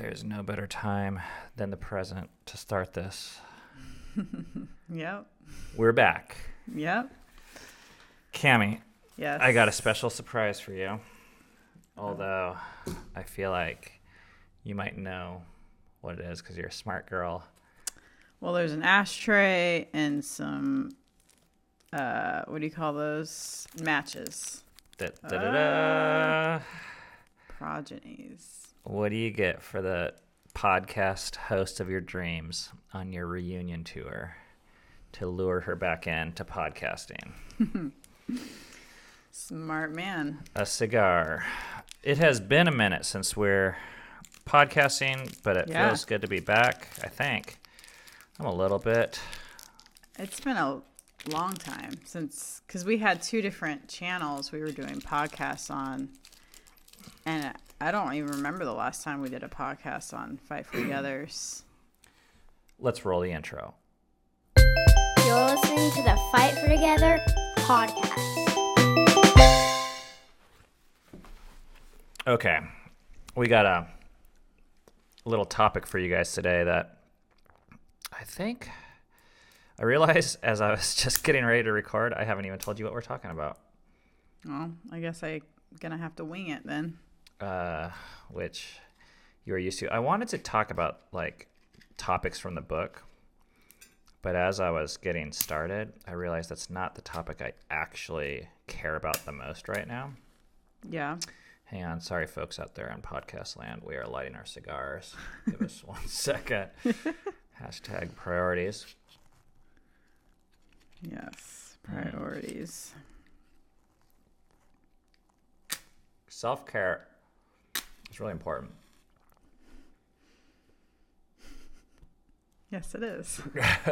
there's no better time than the present to start this. Yep. We're back. Yep. Cami, Yes. I got a special surprise for you. Although I feel like you might know what it is because you're a smart girl. Well, there's an ashtray and some, uh, what do you call those? Matches. Da, da, da, da. Progenies. What do you get for the podcast host of your dreams on your reunion tour to lure her back into podcasting? Smart man. A cigar. It has been a minute since we're podcasting, but it Yeah. feels good to be back, I think. I'm a little bit. It's been a long time since, because we had two different channels we were doing podcasts on. And I don't even remember the last time we did a podcast on Fight for the Others. Let's roll the intro. You're listening to the Fight for Together podcast. Okay. We got a little topic for you guys today that I think I realized as I was just getting ready to record, I haven't even told you what we're talking about. Well, I guess I'm going to have to wing it then. Uh, which you are used to. I wanted to talk about like topics from the book, but as I was getting started, I realized that's not the topic I actually care about the most right now. Yeah. Hang on, sorry, folks out there on podcast land. We are lighting our cigars. Give us one second. Hashtag priorities. Yes. Priorities. Self care is really important. Yes, it is.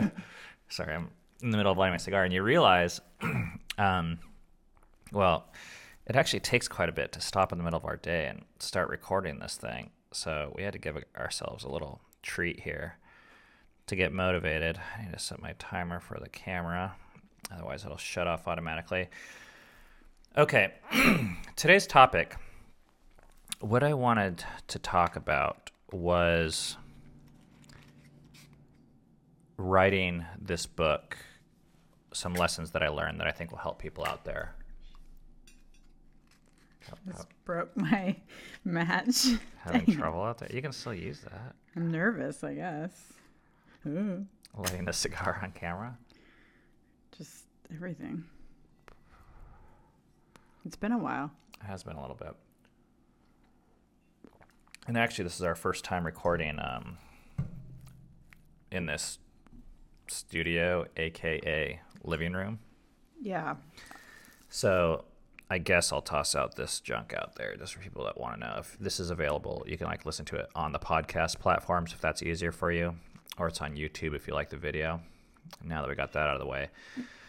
sorry, I'm in the middle of lighting my cigar, and you realize, um, well, it actually takes quite a bit to stop in the middle of our day and start recording this thing. So we had to give ourselves a little treat here to get motivated. I need to set my timer for the camera, otherwise, it'll shut off automatically. Okay, today's topic, what I wanted to talk about was writing this book some lessons that I learned that I think will help people out there. Just broke my match. Having trouble out there? You can still use that. I'm nervous, I guess. Ooh, Lighting a cigar on camera. just everything. It's been a while. It has been a little bit. And actually, this is our first time recording um, in this studio, aka living room. Yeah. So I guess I'll toss out this junk out there just for people that want to know if this is available. You can like listen to it on the podcast platforms if that's easier for you, or it's on YouTube if you like the video. Now that we got that out of the way.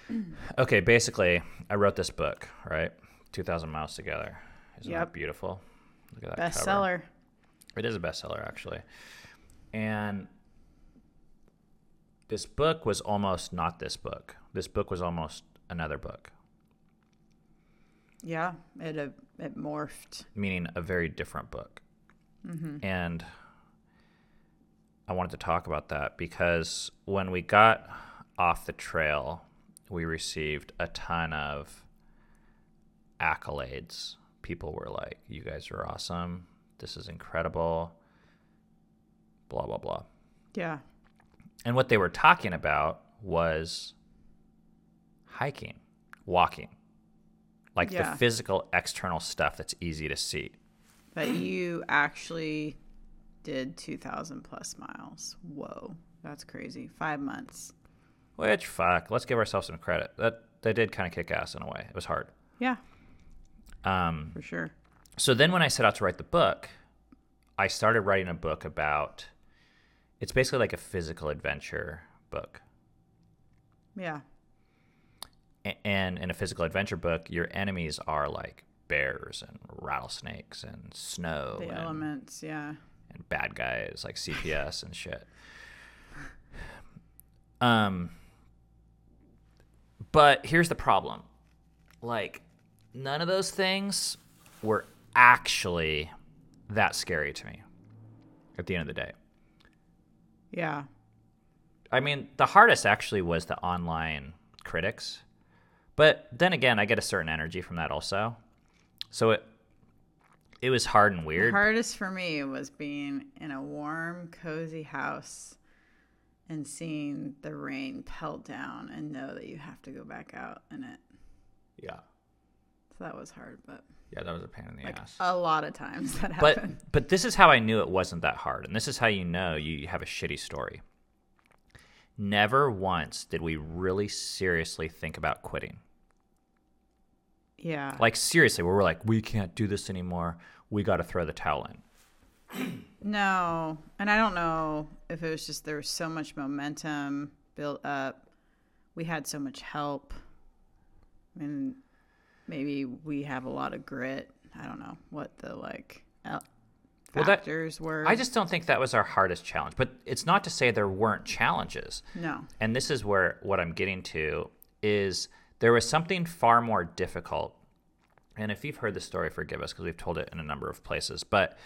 Okay, basically, I wrote this book, right? 2000 Miles Together. Isn't that Yep. beautiful? Look at that cover. It is a bestseller, actually. And this book was almost not this book. This book was almost another book, Yeah. It uh, it morphed. meaning a very different book. And I wanted to talk about that because when we got off the trail, we received a ton of accolades. People were like, You guys are awesome. This is incredible. Blah, blah, blah. Yeah. And what they were talking about was hiking, walking, like Yeah. the physical external stuff that's easy to see. But you actually did 2,000 plus miles. Whoa. That's crazy. Five months. Which fuck, let's give ourselves some credit. That they did kind of kick ass in a way. It was hard. Yeah, Um, for sure. So then when I set out to write the book, I started writing a book about. It's basically like a physical adventure book. Yeah. And in a physical adventure book, your enemies are like bears and rattlesnakes and snow The and, elements. Yeah. and bad guys like CPS and shit. Um, but here's the problem: like, none of those things were actually that scary to me. at the end of the day. Yeah. I mean, the hardest actually was the online critics. But then again, I get a certain energy from that also. So it it was hard and The weird. hardest for me was being in a warm, cozy house and seeing the rain pelt down and know that you have to go back out in it. Yeah. So that was hard, but Yeah, that was a pain in the like ass. a lot of times that but happened. but this is how I knew it wasn't that hard, and this is how you know you have a shitty story. Never once did we really seriously think about quitting. Yeah. Like seriously, where we're like, we can't do this anymore. We got to throw the towel in. No, and I don't know if it was just there was so much momentum built up. We had so much help. I mean, maybe we have a lot of grit. I don't know what the like el- Well, that- factors were. I just don't think that was our hardest challenge. But it's not to say there weren't challenges. no. And this is where what I'm getting to is there was something far more difficult. And if you've heard the story, forgive us because we've told it in a number of places. But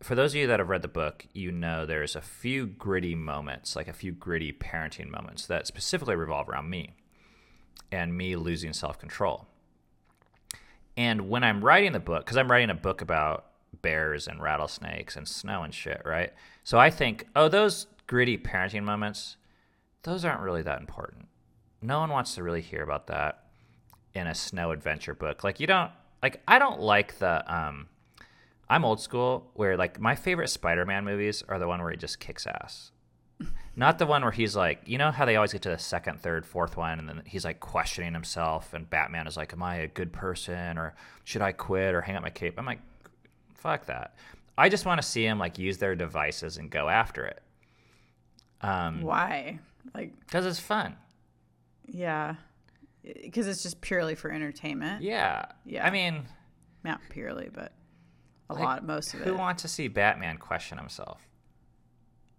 for those of you that have read the book, you know there's a few gritty moments, like a few gritty parenting moments that specifically revolve around me and me losing self control. And when I'm writing the book, because I'm writing a book about bears and rattlesnakes and snow and shit, right? So I think, oh, those gritty parenting moments, those aren't really that important. No one wants to really hear about that in a snow adventure book. Like you don't like I don't like the um I'm old school where like my favorite Spider-Man movies are the one where he just kicks ass. Not the one where he's like, you know how they always get to the second, third, fourth one, and then he's like questioning himself, and Batman is like, "Am I a good person, or should I quit, or hang up my cape?" I'm like, "Fuck that." I just want to see him like use their devices and go after it, um, Why? Like, because it's fun. yeah, because it's just purely for entertainment. Yeah, Yeah. I mean, Not purely, but a Like, lot, most of who it. Who wants to see Batman question himself?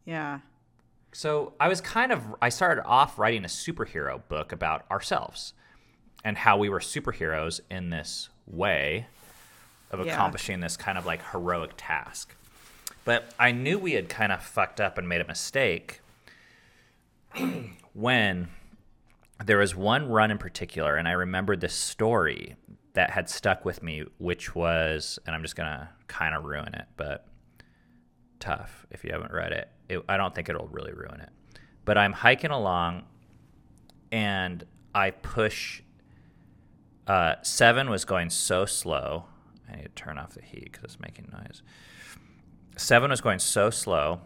yeah. So I was kind of I started off writing a superhero book about ourselves and how we were superheroes in this way of Yeah. accomplishing this kind of like heroic task. But I knew we had kind of fucked up and made a mistake when there was one run in particular, and I remembered this story that had stuck with me, which was, and I'm just gonna kind of ruin it, but tough if you haven't read it. It. I don't think it'll really ruin it. But I'm hiking along, and I push. Uh, seven was going so slow. I need to turn off the heat because it's making noise. Seven was going so slow,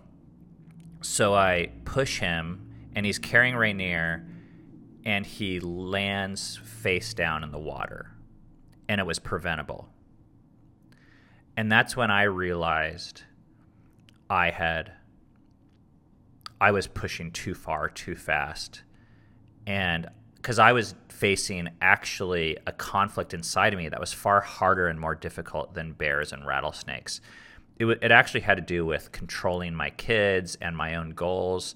so I push him, and he's carrying Rainier, and he lands face down in the water, and it was preventable. And that's when I realized I had I was pushing too far too fast. And cuz I was facing actually a conflict inside of me that was far harder and more difficult than bears and rattlesnakes. It, w- it actually had to do with controlling my kids and my own goals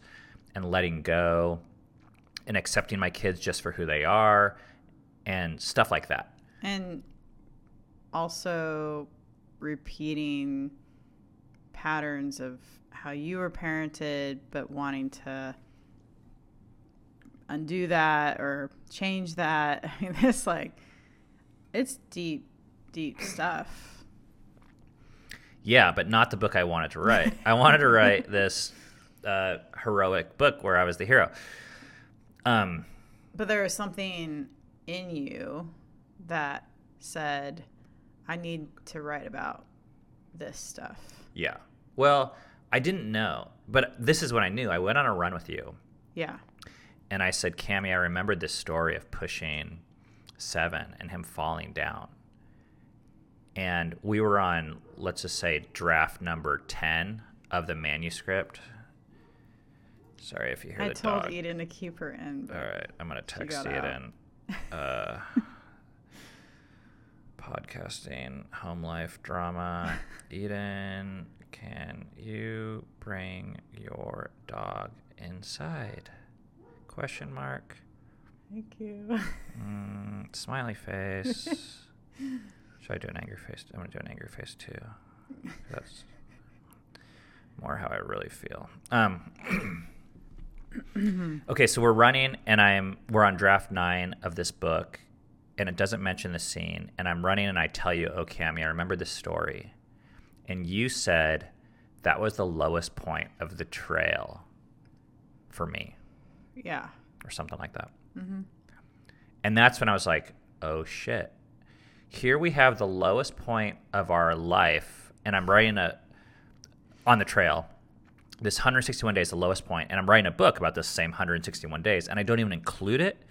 and letting go and accepting my kids just for who they are and stuff like that. And also repeating patterns of how you were parented, but wanting to undo that or change that. I mean, it's like, it's deep, deep stuff. Yeah, but not the book I wanted to write. I wanted to write this uh, heroic book where I was the hero. Um, But there was something in you that said, I need to write about this stuff. yeah. Well, I didn't know, but this is what I knew. I went on a run with you, Yeah. and I said, Cami, I remembered this story of pushing seven and him falling down. And we were on, let's just say, draft number 10 of the manuscript. Sorry if you hear I the told. Eden to keep her in. All right, I'm text got you out. in. Uh, podcasting, home life drama. Eden, can you bring your dog inside? Question mark. Thank you. Mm, smiley face. Should I do an angry face? I'm gonna do an angry face too. That's more how I really feel. Um, okay, so we're running, and I'm we're on draft nine of this book, and it doesn't mention the scene. And I'm running, and I tell you, oh, Cami, I remember this story, and you said that was the lowest point of the trail for me, Yeah. or something like that. Mm-hmm. And that's when I was like, oh shit. Here we have the lowest point of our life, and I'm writing a on the trail. This 161 days, the lowest point, and I'm writing a book about this same 161 days, and I don't even include it.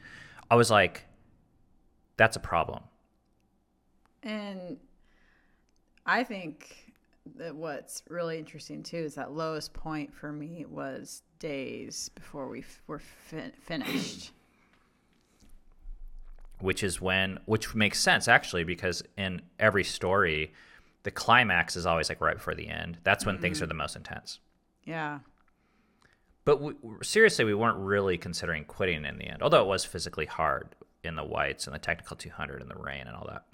I was like, that's a problem. And I think what's really interesting too is that lowest point for me was days before we f- were fin- finished. which is when which makes sense actually because in every story the climax is always like right before the end that's when things mm-hmm. are the most intense Yeah. but we, seriously we weren't really considering quitting in the end although it was physically hard in the whites and the technical 200 and the rain and all that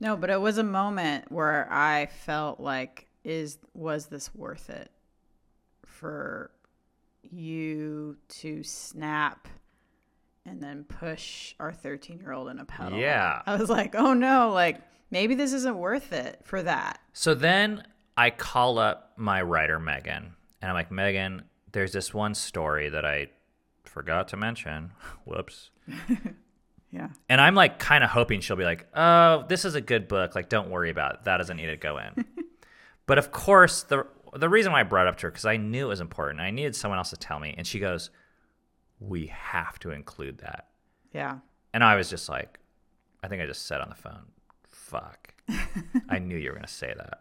No, but it was a moment where I felt like is was this worth it for you to snap and then push our 13-year-old in a pedal. Yeah. I was like, "Oh no, like maybe this isn't worth it for that." so then i call up my writer megan and i'm like megan there's this one story that i forgot to mention whoops Yeah. And I'm like kind of hoping she'll be like, "Oh, this is a good book. Like, don't worry about it. That doesn't need to go in." but of course, the the reason why I brought it up to her because I knew it was important. I needed someone else to tell me, and she goes, "We have to include that." Yeah. And I was just like, I think I just said on the phone, "Fuck." I knew you were going to say that.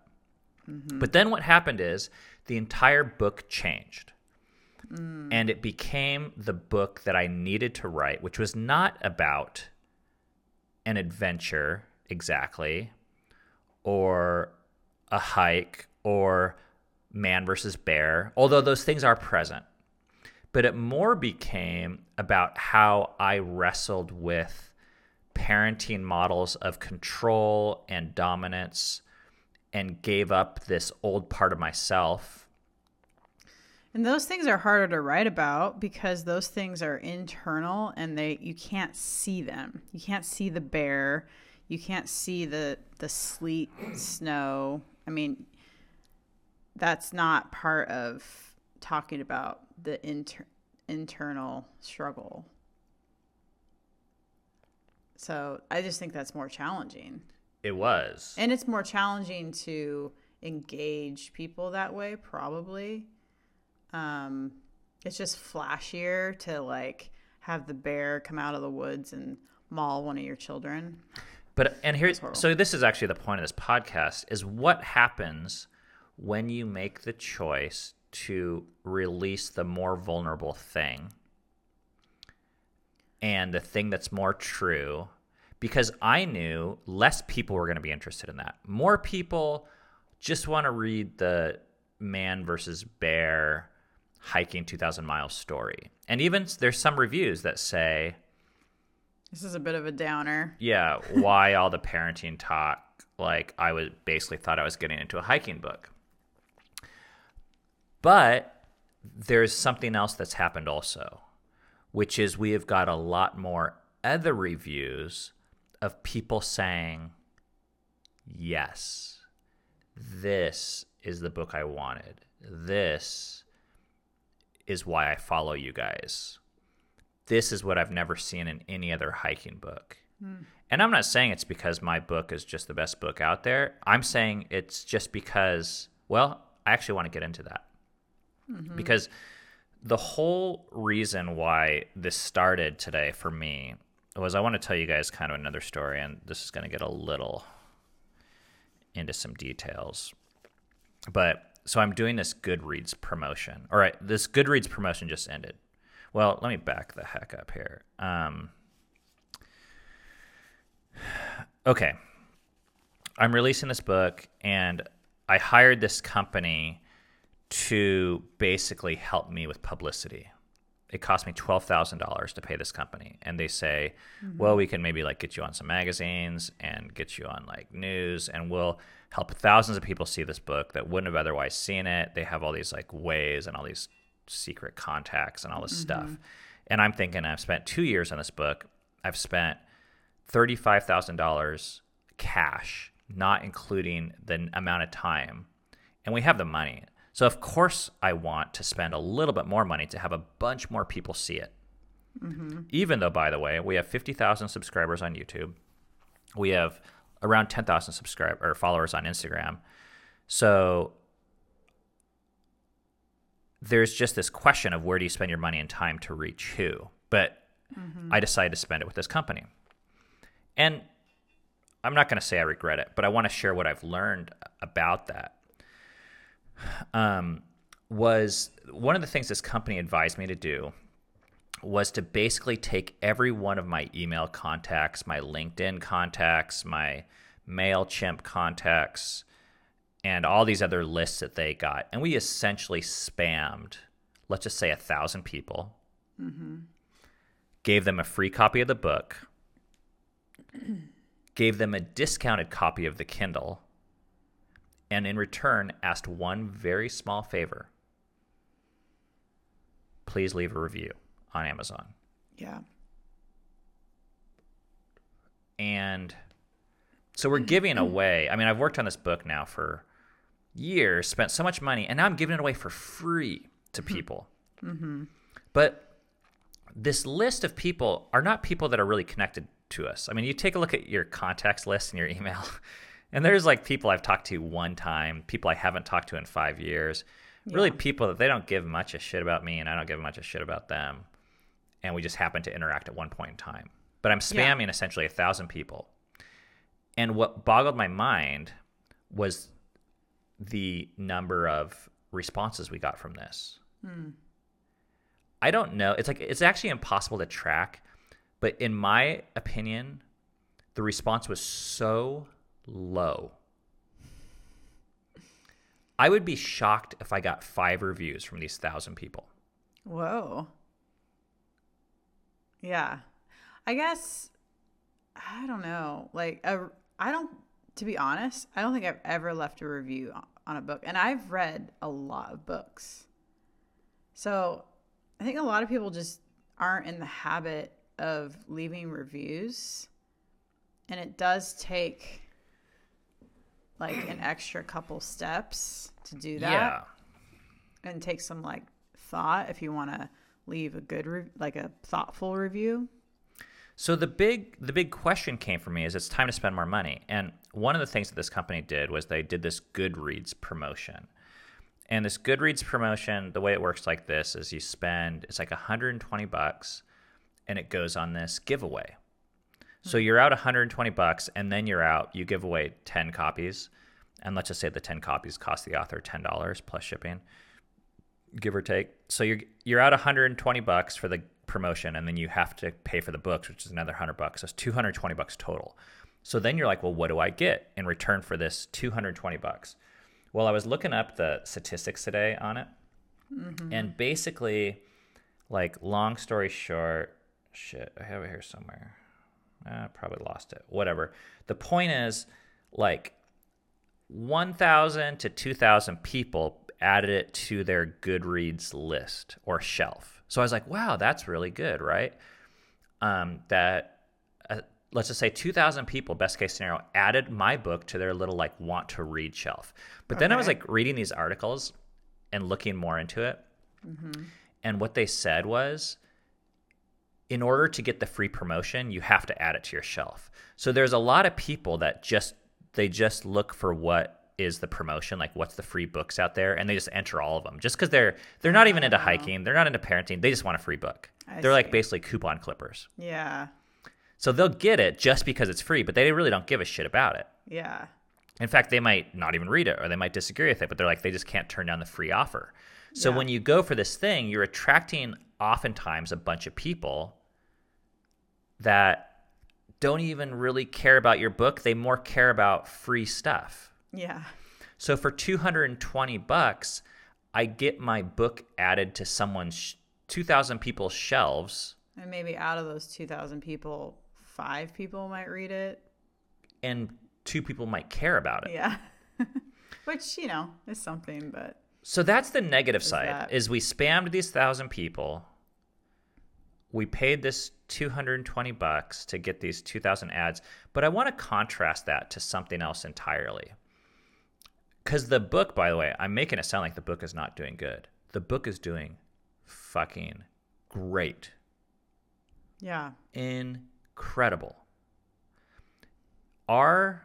Mm-hmm. But then what happened is the entire book changed. Mm. And it became the book that I needed to write, which was not about an adventure exactly, or a hike, or man versus bear, although those things are present. But it more became about how I wrestled with parenting models of control and dominance and gave up this old part of myself And those things are harder to write about because those things are internal and they you can't see them. You can't see the bear. You can't see the the sleet, snow. I mean, that's not part of talking about the inter- internal struggle. So, I just think that's more challenging. it was And it's more challenging to engage people that way, probably. Um, it's just flashier to like have the bear come out of the woods and maul one of your children. But and here's horrible. so this is actually the point of this podcast is what happens when you make the choice to release the more vulnerable thing and the thing that's more true because I knew less people were going to be interested in that. More people just want to read the man versus bear hiking 2000 miles story. And even there's some reviews that say This is a bit of a downer. yeah, why all the parenting talk? Like I was basically thought I was getting into a hiking book. But there's something else that's happened also, which is we have got a lot more other reviews of people saying, yes, this is the book I wanted. This is why I follow you guys this is what I've never seen in any other hiking book. Hmm. And I'm not saying it's because my book is just the best book out there. I'm saying it's just because, well, I actually want to get into that. Mm-hmm. Because the whole reason why this started today for me was I want to tell you guys kind of another story, and this is going to get a little into some details. But so I'm doing this Goodreads promotion. All right, this Goodreads promotion just ended. Well, let me back the heck up here. Um, okay. I'm releasing this book, and I hired this company to basically help me with publicity. It cost me twelve thousand dollars to pay this company, and they say, "Well, we can maybe like get you on some magazines and get you on like news, and we'll help thousands of people see this book that wouldn't have otherwise seen it. They have all these like ways and all these secret contacts and all this mm-hmm. stuff. And I'm thinking I've spent two years on this book. I've spent $35,000 cash, not including the amount of time. And we have the money. So, of course, I want to spend a little bit more money to have a bunch more people see it. Mm-hmm. Even though, by the way, we have 50,000 subscribers on YouTube, we have around 10,000 subscribers or followers on Instagram. So, there's just this question of where do you spend your money and time to reach who? But I decided to spend it with this company. And I'm not going to say I regret it, but I want to share what I've learned about that. Um, was one of the things this company advised me to do was to basically take every one of my email contacts, my LinkedIn contacts, my MailChimp contacts, and all these other lists that they got. And we essentially spammed, let's just say, a thousand people, mm-hmm. gave them a free copy of the book, gave them a discounted copy of the Kindle, and in return asked one very small favor. Please leave a review on Amazon. Yeah. And so we're giving away. I mean, I've worked on this book now for years, spent so much money, and now I'm giving it away for free to mm-hmm. people. Mm-hmm. But this list of people are not people that are really connected to us. I mean, you take a look at your contacts list in your email, and there's like people I've talked to one time, people I haven't talked to in five years, really people that they don't give much a shit about me, and I don't give much a shit about them. And we just happen to interact at one point in time. But I'm Yeah. spamming essentially a thousand people. And what boggled my mind was the number of responses we got from this. Hmm. I don't know. It's like it's actually impossible to track, but in my opinion, the response was so low. I would be shocked if I got five reviews from these thousand people. Whoa. Yeah. I guess I don't know. Like a, I don't to be honest, I don't think I've ever left a review on- on a book and I've read a lot of books. So, I think a lot of people just aren't in the habit of leaving reviews and it does take like an extra couple steps to do that Yeah. and take some like thought if you want to leave a good re- like a thoughtful review So the big the big question came for me is it's time to spend more money. And one of the things that this company did was they did this Goodreads promotion. And this Goodreads promotion, the way it works like this is you spend it's like 120 bucks and it goes on this giveaway. So hmm. you're out 120 bucks and then you're out you give away 10 copies. And let's just say the 10 copies cost the author $10 plus shipping give or take. So you're you're out 120 bucks for the promotion, and then you have to pay for the books, which is another 100 bucks. So it's 220 bucks total. So then you're like, well, what do I get in return for this 220 bucks? Well, I was looking up the statistics today on it, mm-hmm. and basically, like long story short, shit, I have it here somewhere. I probably lost it. Whatever. The point is, like, 1,000 to 2,000 people added it to their Goodreads list or shelf. So I was like, wow, that's really good, right? Um, that, uh, let's just say 2,000 people, best case scenario, added my book to their little like want to read shelf. But then I was like reading these articles and looking more into it. And what they said was, in order to get the free promotion, you have to add it to your shelf. So there's a lot of people that just they just look for what is the promotion, like what's the free books out there, and they just enter all of them just because they're they're not even into oh. hiking, they're not into parenting, they just want a free book. I they're like basically coupon clippers. yeah So they'll get it just because it's free, but they really don't give a shit about it. yeah In fact, they might not even read it or they might disagree with it, but they're like, they just can't turn down the free offer. So Yeah. when you go for this thing, you're attracting oftentimes a bunch of people that don't even really care about your book. They more care about free stuff. Yeah So for 220 bucks, I get my book added to someone's 2,000 people's shelves and maybe out of those 2000 people five people might read it and two people might care about it. yeah Which, you know, is something, but So that's the negative side. that- Is we spammed these thousand people. We paid this 220 bucks to get these 2000 ads, but I want to contrast that to something else entirely. Cuz the book, by the way, I'm making it sound like the book is not doing good. The book is doing fucking great. yeah. Incredible. Are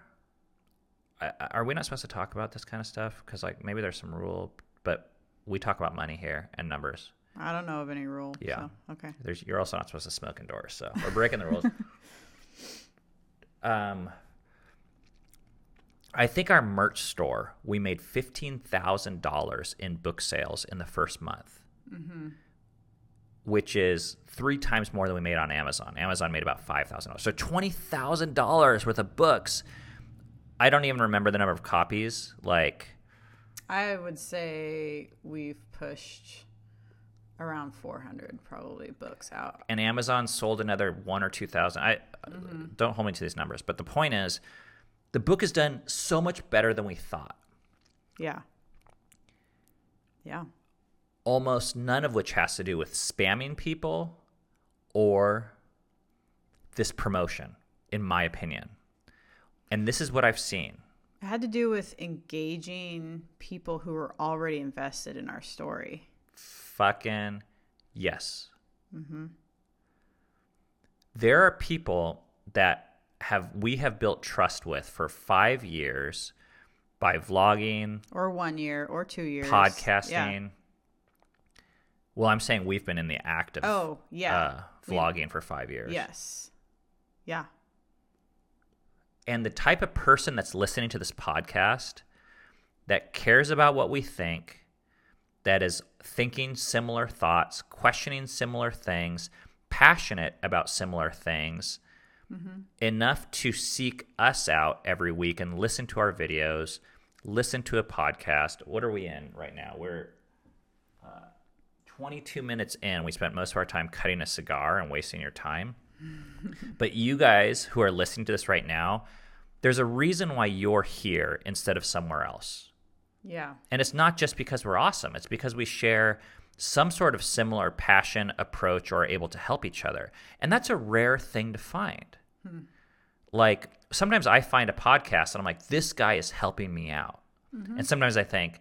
are we not supposed to talk about this kind of stuff? Because like maybe there's some rule, but we talk about money here and numbers. I don't know of any rule. Yeah. So, okay. There's you're also not supposed to smoke indoors, so we're breaking the rules. um, I think our merch store we made fifteen thousand dollars in book sales in the first month, mm-hmm. which is three times more than we made on Amazon. Amazon made about five thousand dollars, so twenty thousand dollars worth of books. I don't even remember the number of copies. Like, I would say we've pushed around 400 probably books out. and Amazon sold another one or two thousand. I mm-hmm. don't hold me to these numbers, but the point is, the book is done so much better than we thought. Yeah. Yeah. Almost none of which has to do with spamming people or this promotion, in my opinion. And this is what I've seen. It had to do with engaging people who were already invested in our story. Fucking yes. Mm-hmm. There are people that have we have built trust with for five years by vlogging, Or one year or two years. podcasting. Yeah. Well, I'm saying we've been in the act of Oh, yeah. uh, vlogging for five years. Yes. Yeah. And the type of person that's listening to this podcast that cares about what we think, that is thinking similar thoughts, questioning similar things, passionate about similar things, enough to seek us out every week and listen to our videos, listen to a podcast. What are we in right now? We're uh, 22 minutes in. We spent most of our time cutting a cigar and wasting your time. but you guys who are listening to this right now, there's a reason why you're here instead of somewhere else. Yeah. And it's not just because we're awesome, it's because we share some sort of similar passion, approach, or are able to help each other. And that's a rare thing to find. Hmm. Like sometimes I find a podcast and I'm like, this guy is helping me out. Mm-hmm. And sometimes I think,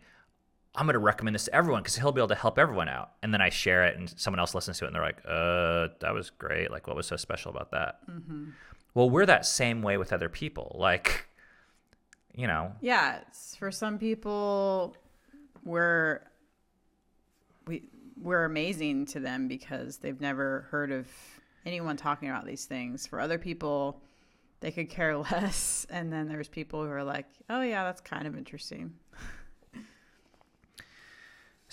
I'm going to recommend this to everyone because he'll be able to help everyone out. And then I share it and someone else listens to it and they're like, uh, that was great. Like, what was so special about that? Mm-hmm. Well, we're that same way with other people. Like, you know, Yeah, it's, for some people, we're we we're amazing to them because they've never heard of anyone talking about these things. For other people, they could care less, and then there's people who are like, "Oh yeah, that's kind of interesting."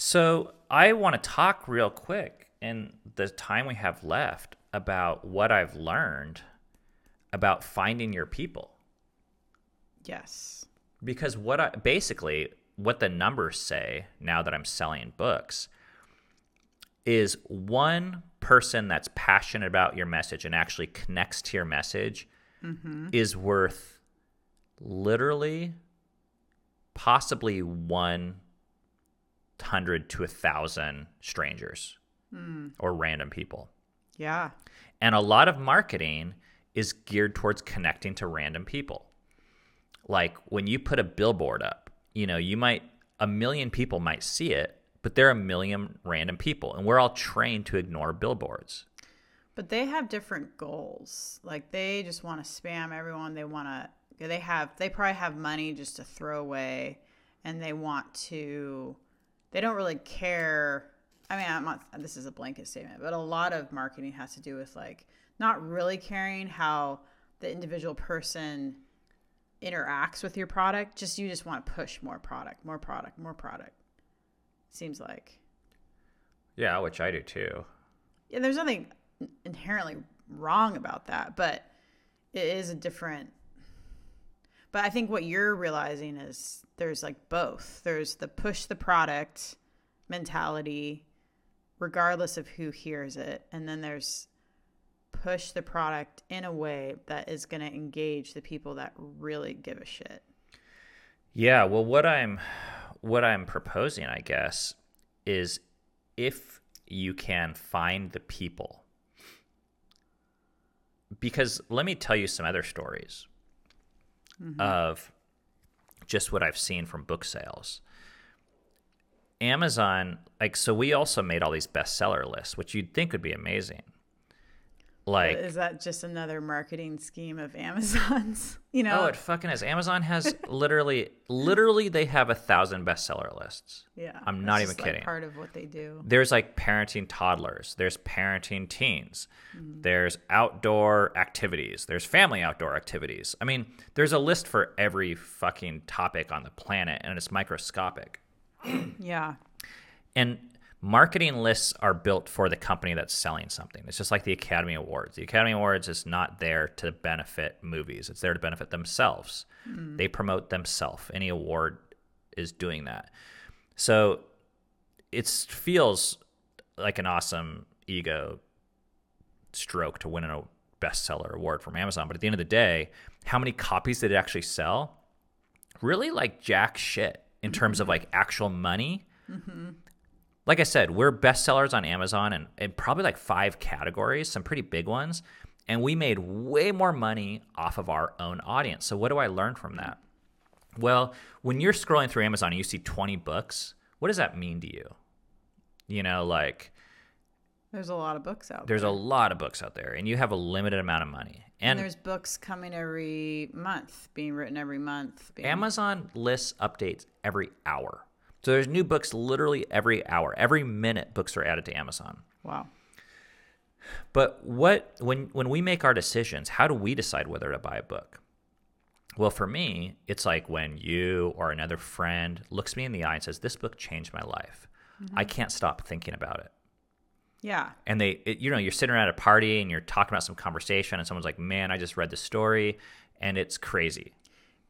So I want to talk real quick in the time we have left about what I've learned about finding your people. Yes. Because what I basically what the numbers say now that I'm selling books is one person that's passionate about your message and actually connects to your message mm-hmm. is worth literally possibly 100 to a thousand strangers hmm. or random people. Yeah. And a lot of marketing is geared towards connecting to random people. Like when you put a billboard up, you know, you might, a million people might see it, but there are a million random people. And we're all trained to ignore billboards. But they have different goals. Like they just want to spam everyone. They want to. They have. They probably have money just to throw away, and they want to. They don't really care. I mean, I'm not. This is a blanket statement, but a lot of marketing has to do with like not really caring how the individual person interacts with your product. Just you just want to push more product, more product, more product. Seems like. Yeah, which I do too. Yeah, there's nothing inherently wrong about that, but it is a different. But I think what you're realizing is there's like both. There's the push the product mentality, regardless of who hears it, and then there's push the product in a way that is going to engage the people that really give a shit. Yeah, well what I'm what I'm proposing, I guess, is if you can find the people. Because let me tell you some other stories mm-hmm. of just what I've seen from book sales. Amazon, like, so we also made all these bestseller lists, which you'd think would be amazing. Like, Is that just another marketing scheme of Amazon's? You know, oh, it fucking is. Amazon has literally, literally, they have a thousand bestseller lists. yeah. I'm not even just, like, kidding. part of what they do. There's like parenting toddlers, there's parenting teens, mm-hmm. there's outdoor activities, there's family outdoor activities. I mean, there's a list for every fucking topic on the planet, and it's microscopic. Yeah. And marketing lists are built for the company that's selling something. It's just like the Academy Awards. The Academy Awards is not there to benefit movies, it's there to benefit themselves. Hmm. They promote themselves. Any award is doing that. So it feels like an awesome ego stroke to win a bestseller award from Amazon. But at the end of the day, how many copies did it actually sell? Really like jack shit in terms of mm-hmm. like actual money mm-hmm. Like I said, we're bestsellers on Amazon and, and probably like five categories, some pretty big ones. And we made way more money off of our own audience. So, what do I learn from that? Well, when you're scrolling through Amazon and you see 20 books, what does that mean to you? You know, like There's a lot of books out there's there. a lot of books out there and you have a limited amount of money. and And, there's books coming every month, being written every month. Being, Amazon lists updates every hour. So, there's new books literally every hour. Every minute, books are added to Amazon. Wow. But what when when we make our decisions, how do we decide whether to buy a book? Well, for me, it's like when you or another friend looks me in the eye and says, "This book changed my life." Mm-hmm. I can't stop thinking about it. Yeah. And they, it, you know, you're sitting around at a party and you're talking about some conversation, and someone's like, "Man, I just read the story, and it's crazy."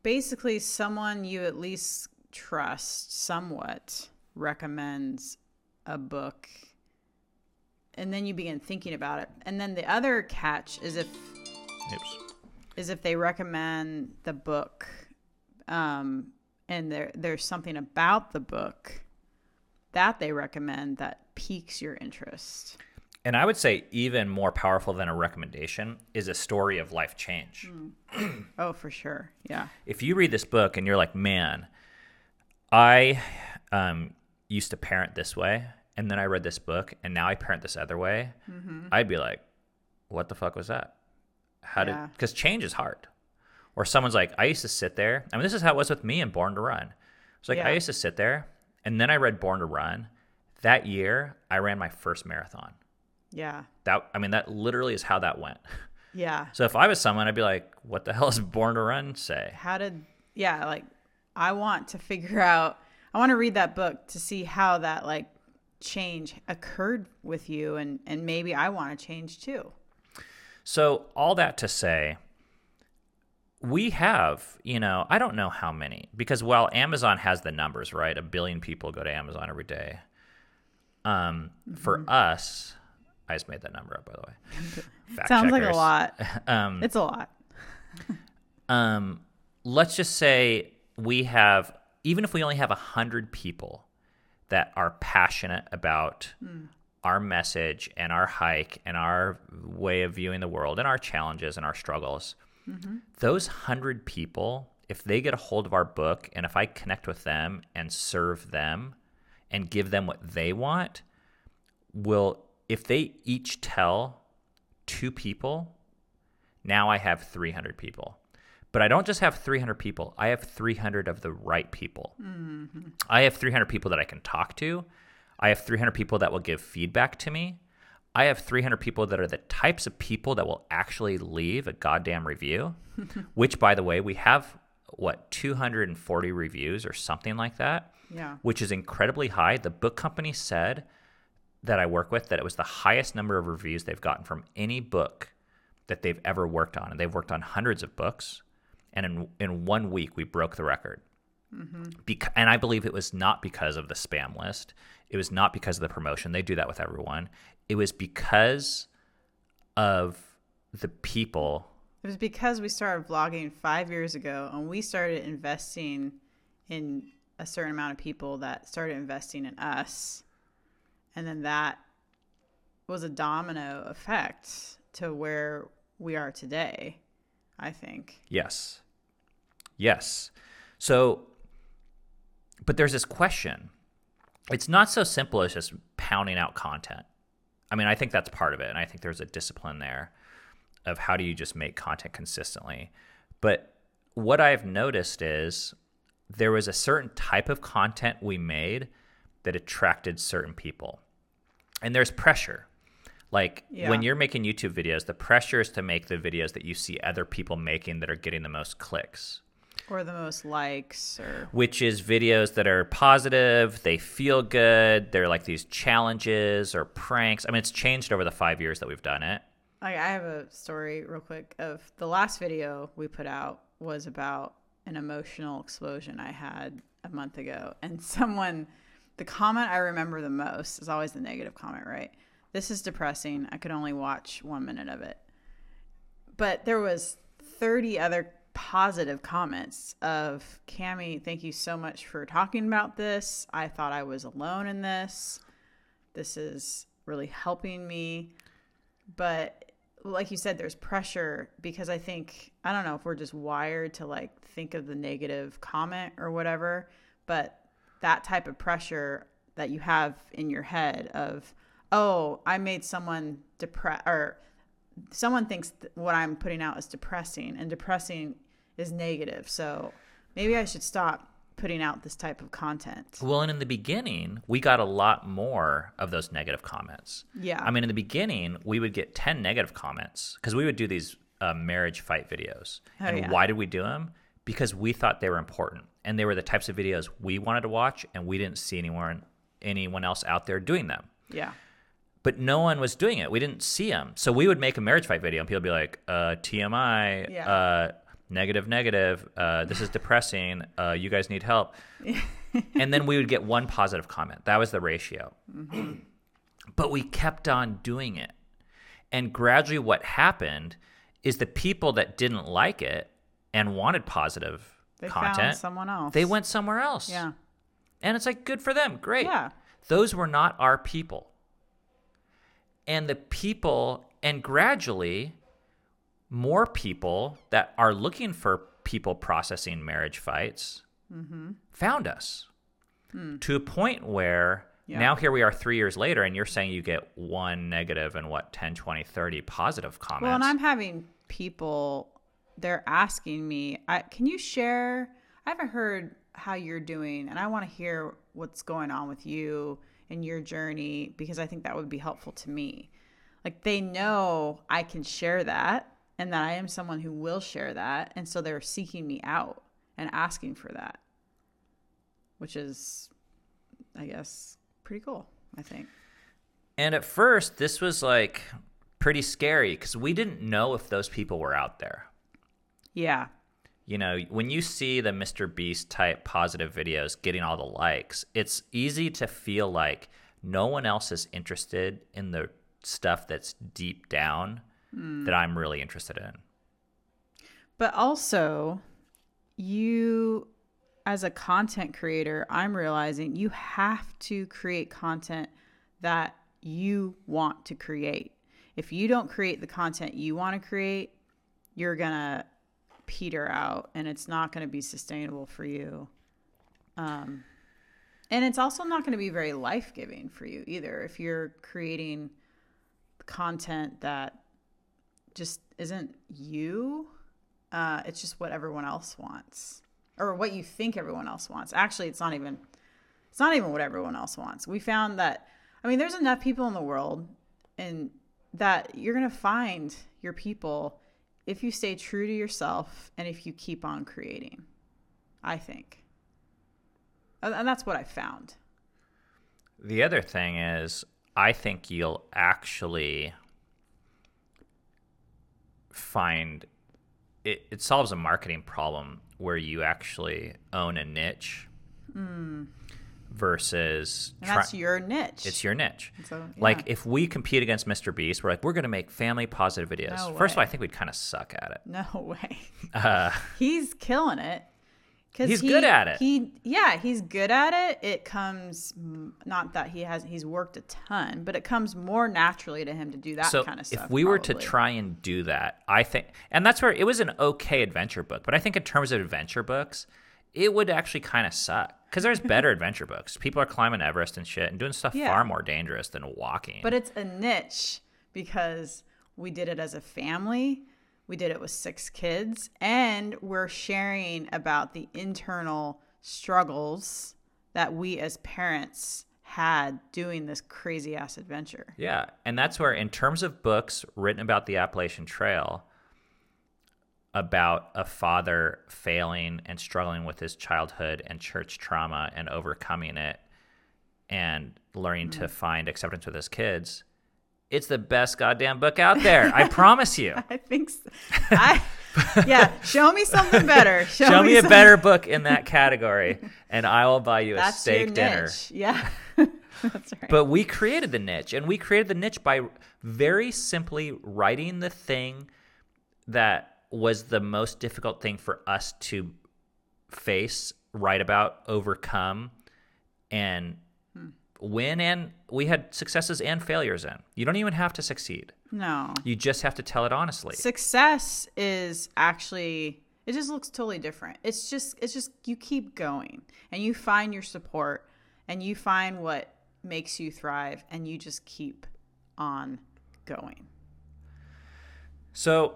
Basically, someone you at least trust somewhat recommends a book, and then you begin thinking about it. And then the other catch is if Oops. is if they recommend the book, um, and there there's something about the book that they recommend that piques your interest. And I would say even more powerful than a recommendation is a story of life change. Oh, for sure. Yeah. if you read this book and you're like, man, I um, used to parent this way, and then I read this book, and now I parent this other way, I'd be like, what the fuck was that? How did? Because change is hard. Or someone's like, I used to sit there. I mean, this is how it was with me in Born to Run. It's like Yeah. I used to sit there, and then I read Born to Run. That year, I ran my first marathon. Yeah. That I mean, that literally is how that went. Yeah. So if I was someone, I'd be like, what the hell does Born to Run say? how did yeah like i want to figure out i want to read that book to see how that like change occurred with you and and maybe i want to change too So, all that to say, we have, you know, I don't know how many, because while Amazon has the numbers, right? A billion people go to Amazon every day. Um, For us, I just made that number up, by the way. Fact sounds like a lot Um, it's a lot um, let's just say we have, even if we only have 100 people that are passionate about hmm. our message and our hike and our way of viewing the world and our challenges and our struggles, mm-hmm. those 100 people, if they get a hold of our book and if I connect with them and serve them and give them what they want, will, if they each tell two people, now I have 300 people. But I don't just have 300 people, I have 300 of the right people. Mm-hmm. I have 300 people that I can talk to. I have 300 people that will give feedback to me. I have 300 people that are the types of people that will actually leave a goddamn review, which, by the way, we have what, 240 reviews or something like that, yeah which is incredibly high. The book company said that I work with that it was the highest number of reviews they've gotten from any book that they've ever worked on. And they've worked on hundreds of books. And in, in one week, we broke the record. Mm-hmm. Bec- and I believe it was not because of the spam list. It was not because of the promotion. They do that with everyone. It was because of the people. it was because we started vlogging five years ago and we started investing in a certain amount of people that started investing in us. And then that was a domino effect to where we are today, I think. Yes. Yes. So, but there's this question. It's not so simple as just pounding out content. I mean, I think that's part of it. And I think there's a discipline there of how do you just make content consistently. But what I've noticed is there was a certain type of content we made that attracted certain people. And there's pressure. Like Yeah. when you're making YouTube videos, the pressure is to make the videos that you see other people making that are getting the most clicks, Or the most likes or which is videos that are positive, they feel good, they're like these challenges or pranks. I mean, it's changed over the five years that we've done it. I, I have a story real quick of the last video we put out was about an emotional explosion I had a month ago. And someone, the comment I remember the most is always the negative comment, right? This is depressing. I could only watch one minute of it. But there was 30 other positive comments of Cami, thank you so much for talking about this. I thought I was alone in this. This is really helping me but like you said there's pressure because i think i don't know if we're just wired to like think of the negative comment or whatever but that type of pressure that you have in your head of oh i made someone depressed or someone thinks th- what i'm putting out is depressing and depressing is negative so maybe i should stop putting out this type of content Well, and in the beginning, we got a lot more of those negative comments. Yeah. I mean, in the beginning, we would get 10 negative comments because we would do these uh, marriage fight videos. Oh, and yeah. why did we do them? Because we thought they were important. And they were the types of videos we wanted to watch, and we didn't see anyone, anyone else out there doing them. yeah But no one was doing it. We didn't see them. So we would make a marriage fight video, and people would be like, uh, TMI, Yeah. uh, negative, negative, uh, this is depressing, uh, you guys need help. and then we would get one positive comment. That was the ratio. but we kept on doing it. And gradually, what happened is the people that didn't like it and wanted positive they content, found someone else they went somewhere else. yeah And it's like, good for them. Great. Yeah. Those were not our people. And the people, and gradually, more people that are looking for people processing marriage fights Mm-hmm. found us to a point where Hmm. Yeah. now here we are three years later, and you're saying you get one negative and what, 10, 20, 30 positive comments. Well, and I'm having people they're asking me, I, "Can you share? I haven't heard how you're doing, and I want to hear what's going on with you and your journey because I think that would be helpful to me." Like they know I can share that and that I am someone who will share that, and so they're seeking me out and asking for that, which is, I guess, pretty cool. I think. And at first, this was like pretty scary because we didn't know if those people were out there. Yeah. You know, when you see the Mr. Beast type positive videos getting all the likes, it's easy to feel like no one else is interested in the stuff that's deep down hmm. that I'm really interested in. But also, you, as a content creator, I'm realizing you have to create content that you want to create. If you don't create the content you want to create, you're going to peter out and it's not going to be sustainable for you. Um, and it's also not going to be very life giving for you either if you're creating content that just isn't you uh, it's just what everyone else wants or what you think everyone else wants actually it's not even it's not even what everyone else wants we found that i mean there's enough people in the world and that you're going to find your people if you stay true to yourself and if you keep on creating i think. And that's what i found. The other thing is, I think you'll actually find it, it solves a marketing problem where you actually own a niche hmm. Versus and that's your niche it's your niche. So, Like if we compete against Mr. Beast, we're like we're going to make family positive videos. No First of all. I think we'd kind of suck at it. no way Uh, he's killing it. Cause He's he- good at it. He yeah, he's good at it. It comes not that he has he's worked a ton, but it comes more naturally to him to do that so kind of stuff. if we were to try and do that, I think, and that's where it was an okay adventure book, but I think in terms of adventure books, it would actually kind of suck because there's better adventure books. People are climbing Everest and shit and doing stuff Yeah. far more dangerous than walking. But it's a niche because we did it as a family. We did it with six kids, and we're sharing about the internal struggles that we as parents had doing this crazy ass adventure. Yeah, and that's where, in terms of books written about the Appalachian Trail, about a father failing and struggling with his childhood and church trauma and overcoming it and learning to mm-hmm. find acceptance with his kids, it's the best goddamn book out there. I promise you. I think so. I yeah, show me something better. Show, Show me a some- better book in that category, and I will buy you a That's steak dinner. Yeah. That's right. But we created the niche, and we created the niche by very simply writing the thing that was the most difficult thing for us to face, write about, overcome, and win. And we had successes and failures in. You don't even have to succeed. no. You just have to tell it honestly. success is actually it just looks totally different it's just it's just you keep going and you find your support and you find what makes you thrive and you just keep on going So,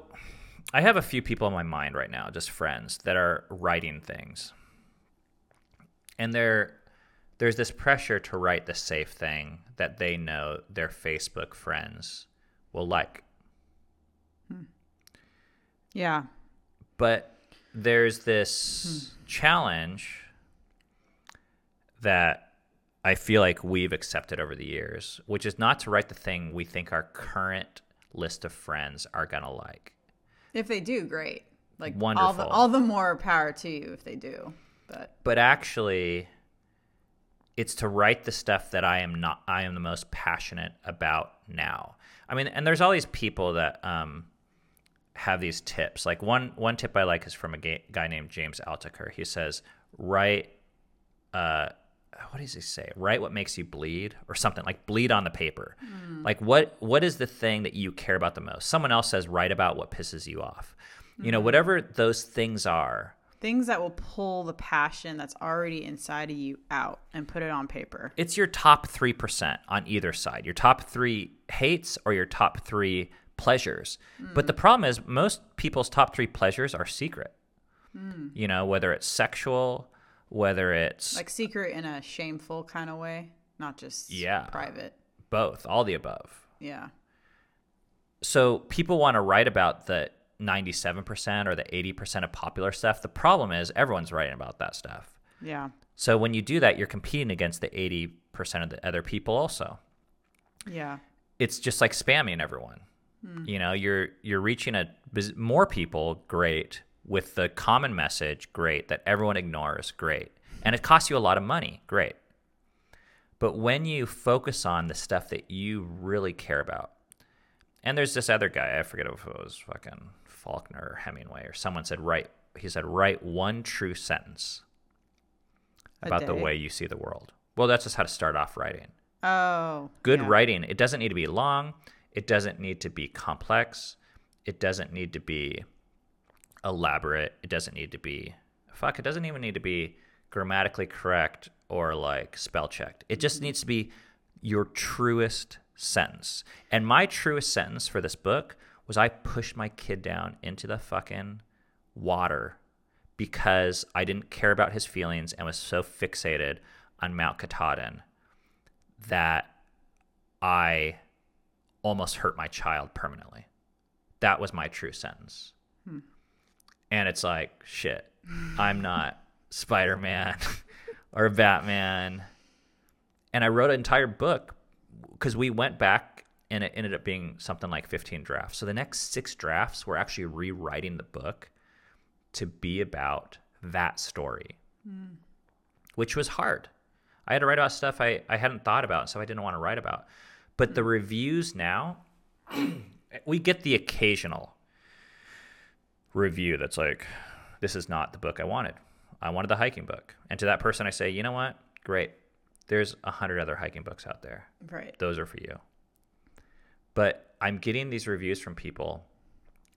I have a few people in my mind right now, just friends that are writing things. And there there's this pressure to write the safe thing that they know their Facebook friends will like. Hmm. yeah But there's this hmm. challenge that I feel like we've accepted over the years, which is not to write the thing we think our current list of friends are going to like. If they do great like all the Wonderful. all the more power to you if they do but but actually it's to write the stuff that I am not I am the most passionate about now. I mean, and there's all these people that um have these tips. Like one one tip I like is from a ga- guy named James Altucher. He says, "Write uh what does he say? Write what makes you bleed or something like bleed on the paper. Like what what is the thing that you care about the most? Someone else says write about what pisses you off. You know, mm-hmm. whatever those things are, things that will pull the passion that's already inside of you out and put it on paper. It's your top 3% on either side your top three hates or your top three pleasures. But mm. the problem is most people's top three pleasures are secret. Mm. You know whether it's sexual whether it's like secret in a shameful kind of way not just Yeah. private both all the above. Yeah. So people want to write about the 97% or the 80% of popular stuff. The problem is everyone's writing about that stuff. Yeah. So when you do that you're competing against the 80% of the other people also. Yeah. It's just like spamming everyone. Hmm. You know, you're you're reaching a more people, great, with the common message, great, that everyone ignores, great. And it costs you a lot of money, great. But when you focus on the stuff that you really care about, and there's this other guy, I forget if it was fucking Faulkner or Hemingway or someone said write he said write one true sentence about the way you see the world. Well, that's just how to start off writing oh good yeah. writing it doesn't need to be long it doesn't need to be complex it doesn't need to be elaborate it doesn't need to be fuck it doesn't even need to be grammatically correct or like spell checked it just needs to be your truest sentence and my truest sentence for this book was i pushed my kid down into the fucking water because i didn't care about his feelings and was so fixated on mount katahdin that I almost hurt my child permanently. That was my true sentence. Hmm. And it's like, shit, I'm not Spider Man or Batman. And I wrote an entire book because we went back and it ended up being something like 15 drafts. So the next six drafts were actually rewriting the book to be about that story, hmm. which was hard. I had to write about stuff I, I hadn't thought about, so I didn't want to write about. But the hmm. reviews now, we get the occasional review that's like, this is not the book I wanted. I wanted the hiking book. And to that person, I say, you know what? Great. There's a hundred other hiking books out there. Right. Those are for you. But I'm getting these reviews from people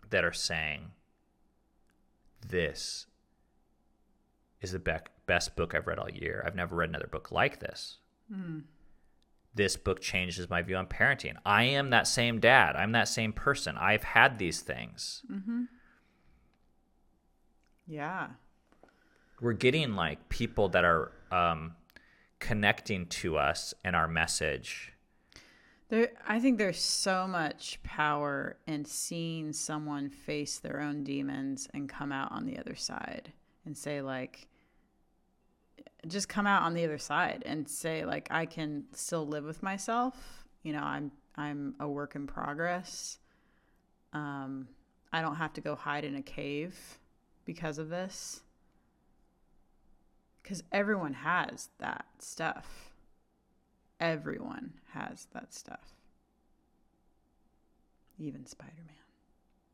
that are saying, this is the bec- best book I've read all year. I've never read another book like this. Hmm. This book changes my view on parenting. I am that same dad. I'm that same person. I've had these things. Mm-hmm. Yeah. We're getting like people that are um, connecting to us and our message. There, I think there's so much power in seeing someone face their own demons and come out on the other side and say like, just come out on the other side and say like, I can still live with myself. You know, I'm I'm a work in progress. Um, I don't have to go hide in a cave because of this. Because everyone has that stuff everyone has that stuff. Even Spider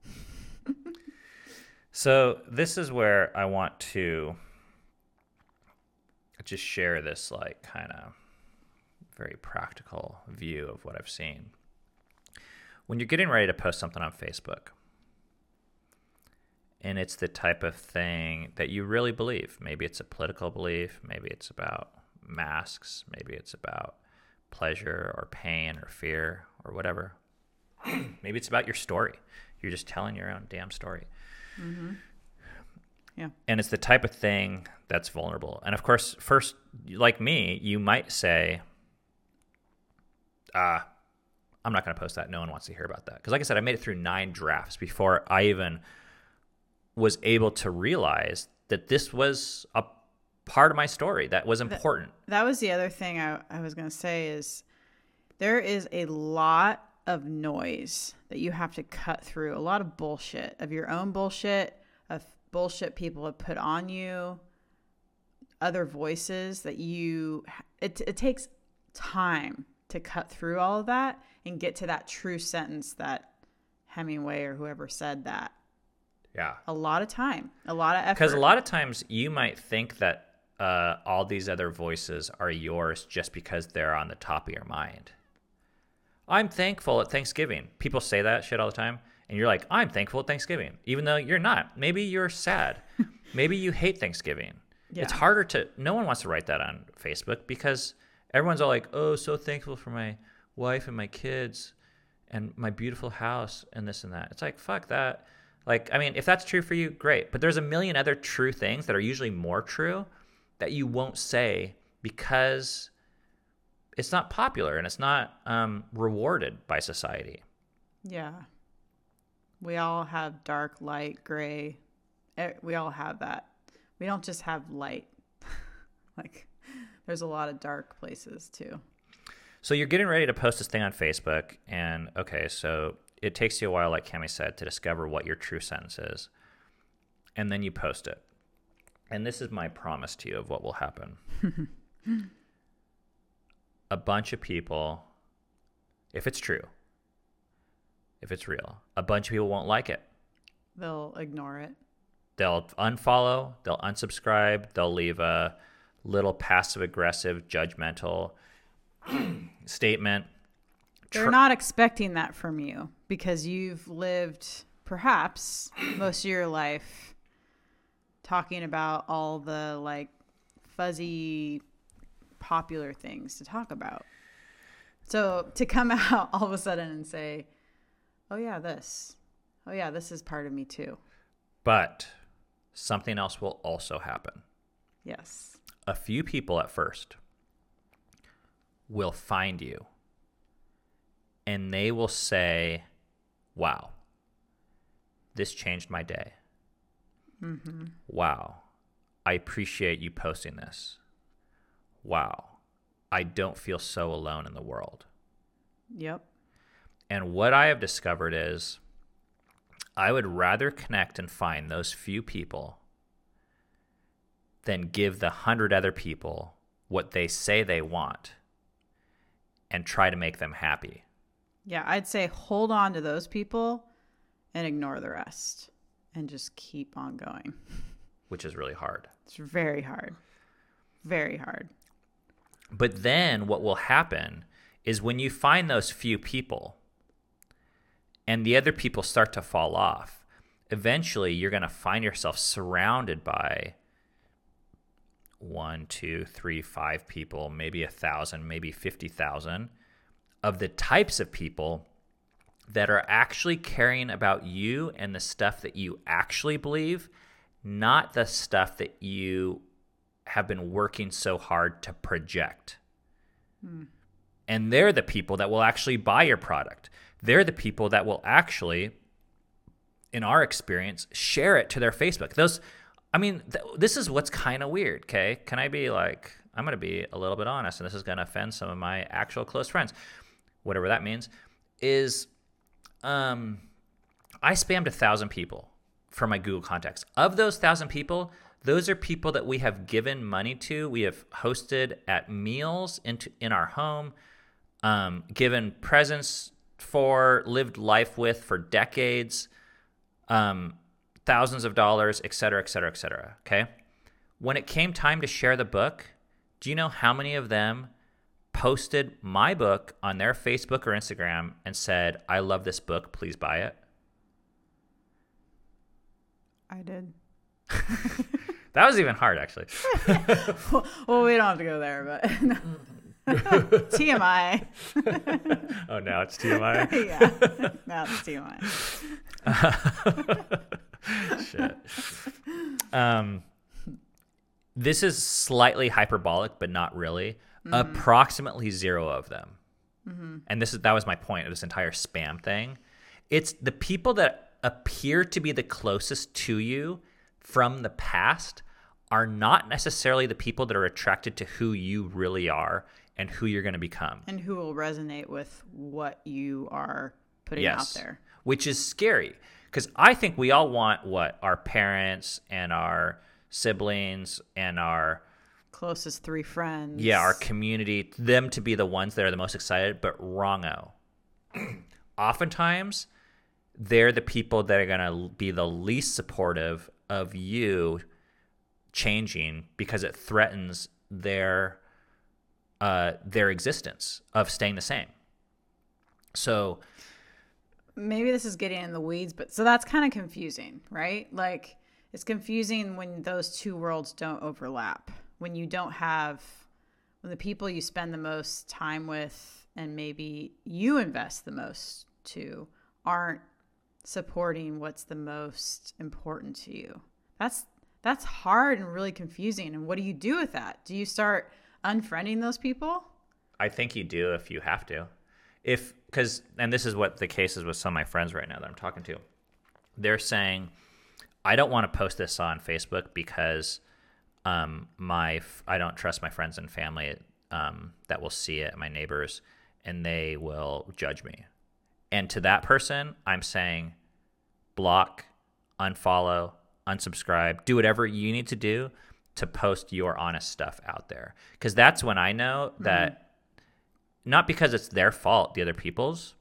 Man. So this is where I want to just share this like kind of very practical view of what I've seen. When you're getting ready to post something on Facebook, and it's the type of thing that you really believe. Maybe it's a political belief, maybe it's about masks, maybe it's about pleasure or pain or fear or whatever. maybe it's about your story. You're just telling your own damn story. Yeah. And it's the type of thing that's vulnerable. And of course, first, like me, you might say, ah, I'm not going to post that. No one wants to hear about that. Because, like I said, I made it through nine drafts before I even was able to realize that this was a part of my story that was important. That was the other thing I, I was going to say is there is a lot of noise that you have to cut through, a lot of bullshit, of your own bullshit, of bullshit people have put on you, other voices that you, it, it takes time to cut through all of that and get to that true sentence that Hemingway or whoever said that. Yeah. A lot of time, a lot of effort. Because a lot of times you might think that uh, all these other voices are yours just because they're on the top of your mind. I'm thankful at Thanksgiving. People say that shit all the time. And you're like, I'm thankful at Thanksgiving, even though you're not. Maybe you're sad. Maybe you hate Thanksgiving. It's harder to, no one wants to write that on Facebook because everyone's all like, oh, so thankful for my wife and my kids and my beautiful house and this and that. It's like, fuck that. Like, I mean, if that's true for you, great. But there's a million other true things that are usually more true that you won't say because it's not popular and it's not um, rewarded by society. Yeah. We all have dark, light, gray. Eh, We all have that. We don't just have light. like, there's a lot of dark places too. So you're getting ready to post this thing on Facebook, and okay, so it takes you a while, like Cami said, to discover what your true sentence is, and then you post it. And this is my promise to you of what will happen. a bunch of people, if it's true, if it's real, a bunch of people won't like it. They'll ignore it. They'll unfollow, they'll unsubscribe, they'll leave a little passive aggressive, judgmental statement. They're not expecting that from you because you've lived perhaps most of your life talking about all the like fuzzy popular things to talk about. So to come out all of a sudden and say, "Oh yeah, this. Oh yeah, this is part of me too." But something else will also happen. Yes. A few people at first will find you and they will say, Wow, this changed my day. Mm-hmm. Wow, I appreciate you posting this. Wow, I don't feel so alone in the world. Yep. And what I have discovered is I would rather connect and find those few people than give the hundred other people what they say they want and try to make them happy. Yeah, I'd say hold on to those people and ignore the rest and just keep on going. which is really hard. It's very hard. Very hard. But then what will happen is when you find those few people and the other people start to fall off, eventually you're going to find yourself surrounded by one, two, three, five people, maybe a thousand, maybe 50,000 of the types of people that are actually caring about you and the stuff that you actually believe, not the stuff that you have been working so hard to project. Hmm. And they're the people that will actually buy your product. They're the people that will actually, in our experience, share it to their Facebook. Those, I mean, th- this is what's kind of weird, okay? Can I be like, I'm going to be a little bit honest, and this is going to offend some of my actual close friends, whatever that means, is um, I spammed a thousand people from my Google contacts. Of those thousand people, those are people that we have given money to. We have hosted at meals into in our home, um, given presents for, lived life with for decades, um, thousands of dollars, et cetera, et cetera, et cetera. Okay. When it came time to share the book, do you know how many of them posted my book on their Facebook or Instagram and said, I love this book, please buy it? I did. That was even hard, actually. Well, we don't have to go there, but TMI. Oh, now it's TMI. yeah. Now it's TMI. Shit. Um, this is slightly hyperbolic, but not really. Mm-hmm. Approximately zero of them. Mm-hmm. And this is that was my point of this entire spam thing. It's the people that appear to be the closest to you from the past are not necessarily the people that are attracted to who you really are and who you're going to become. And who will resonate with what you are putting yes. out there. Which is scary because I think we all want what our parents and our siblings and our Closest three friends. yeah our community them to be the ones that are the most excited, but wrongo. Oftentimes, they're the people that are gonna be the least supportive of you changing because it threatens their uh, their existence of staying the same. So maybe this is getting in the weeds, but so that's kind of confusing, right? Like it's confusing when those two worlds don't overlap. When you don't have when the people you spend the most time with and maybe you invest the most to aren't supporting what's the most important to you. That's that's hard and really confusing. And what do you do with that? Do you start unfriending those people? I think you do if you have to. If because and this is what the case is with some of my friends right now that I'm talking to. They're saying, I don't want to post this on Facebook because um, my f- I don't trust my friends and family um, that will see it, my neighbors, and they will judge me. And to that person, I'm saying, block, unfollow, unsubscribe, do whatever you need to do to post your honest stuff out there. Because that's when I know that not because it's their fault, the other people's,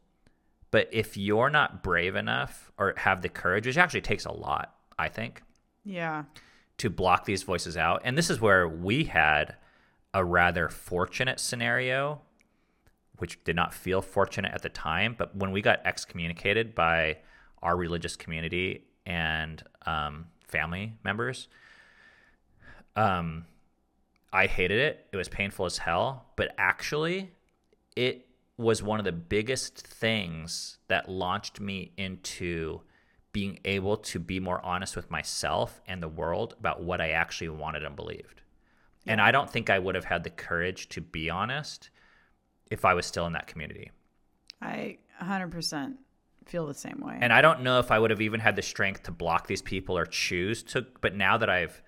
but if you're not brave enough or have the courage, which actually takes a lot, I think, Yeah. To block these voices out. And this is where we had a rather fortunate scenario, which did not feel fortunate at the time. But when we got excommunicated by our religious community and um, family members, um, I hated it. It was painful as hell. But actually, it was one of the biggest things that launched me into being able to be more honest with myself and the world about what I actually wanted and believed. And I don't think I would have had the courage to be honest if I was still in that community. I 100% feel the same way. And I don't know if I would have even had the strength to block these people or choose to, but now that I've,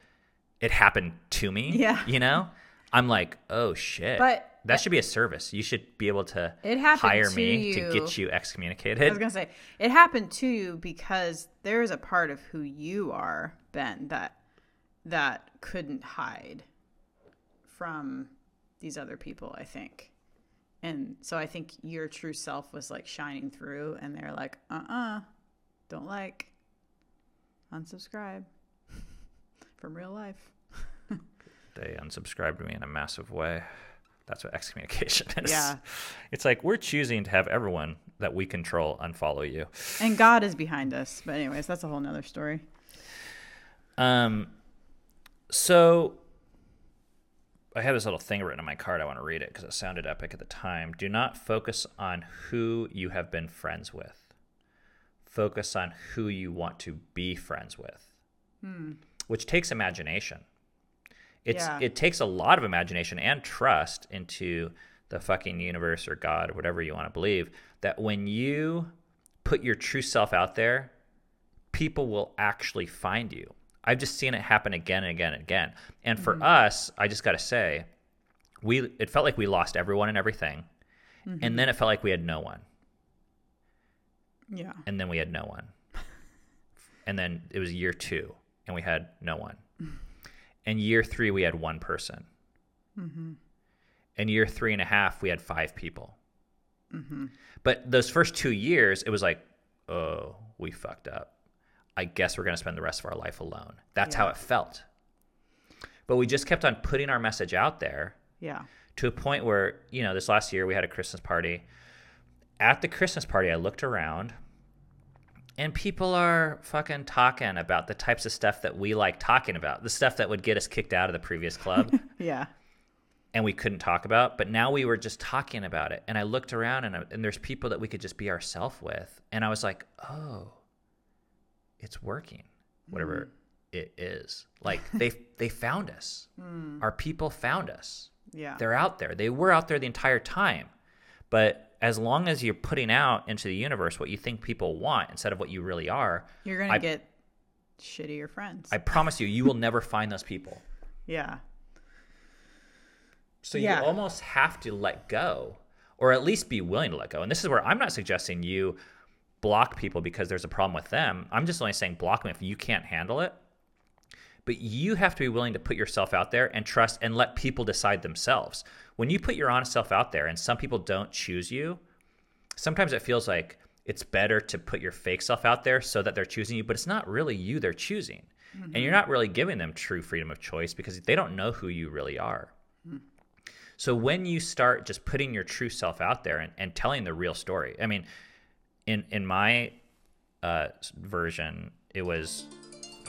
it happened to me, Yeah. you know, I'm like, oh shit. But- that should be a service. You should be able to It happened hire to me to get you excommunicated. I was gonna say it happened to you because there is a part of who you are, Ben, that that couldn't hide from these other people. I think, and so I think your true self was like shining through, and they're like, "Uh, uh don't like, unsubscribe." from real life. They unsubscribed me in a massive way. That's what excommunication is. Yeah. It's like we're choosing to have everyone that we control unfollow you. And God is behind us. But anyways, that's a whole nother story. Um, so I have this little thing written on my card. I want to read it because it sounded epic at the time. Do not focus on who you have been friends with. Focus on who you want to be friends with, which takes imagination. It's Yeah. it takes a lot of imagination and trust into the fucking universe or God or whatever you want to believe that when you put your true self out there, people will actually find you. I've just seen it happen again and again and again. And for mm-hmm. us, I just got to say, we it felt like we lost everyone and everything. And mm-hmm. then it felt like we had no one. Yeah. And then we had no one. and then it was year 2 and we had no one. And year 3 we had one person. Mm-hmm. And year three and a half we had five people. Mm-hmm. But those first 2 years it was like, "Oh, we fucked up." I guess we're going to spend the rest of our life alone. That's how it felt. But we just kept on putting our message out there Yeah. to a point where, you know, this last year we had a Christmas party. At the Christmas party, I looked around and people are fucking talking about the types of stuff that we like talking about, the stuff that would get us kicked out of the previous club Yeah. and we couldn't talk about, but now we were just talking about it. And I looked around and, and there's people that we could just be ourselves with. And I was like, oh, it's working, whatever mm. it is. Like they they found us. Mm. Our people found us. Yeah. They're out there. They were out there the entire time. But as long as you're putting out into the universe what you think people want instead of what you really are, You're going to get shittier friends. I promise you, you will never find those people. yeah. So Yeah. you almost have to let go, or at least be willing to let go. And this is where I'm not suggesting you block people because there's a problem with them. I'm just only saying block them if you can't handle it. But you have to be willing to put yourself out there and trust and let people decide themselves. When you put your honest self out there and some people don't choose you, sometimes it feels like it's better to put your fake self out there so that they're choosing you, but it's not really you they're choosing. And you're not really giving them true freedom of choice because they don't know who you really are. So when you start just putting your true self out there and, and telling the real story, I mean, in in my uh, version, it was,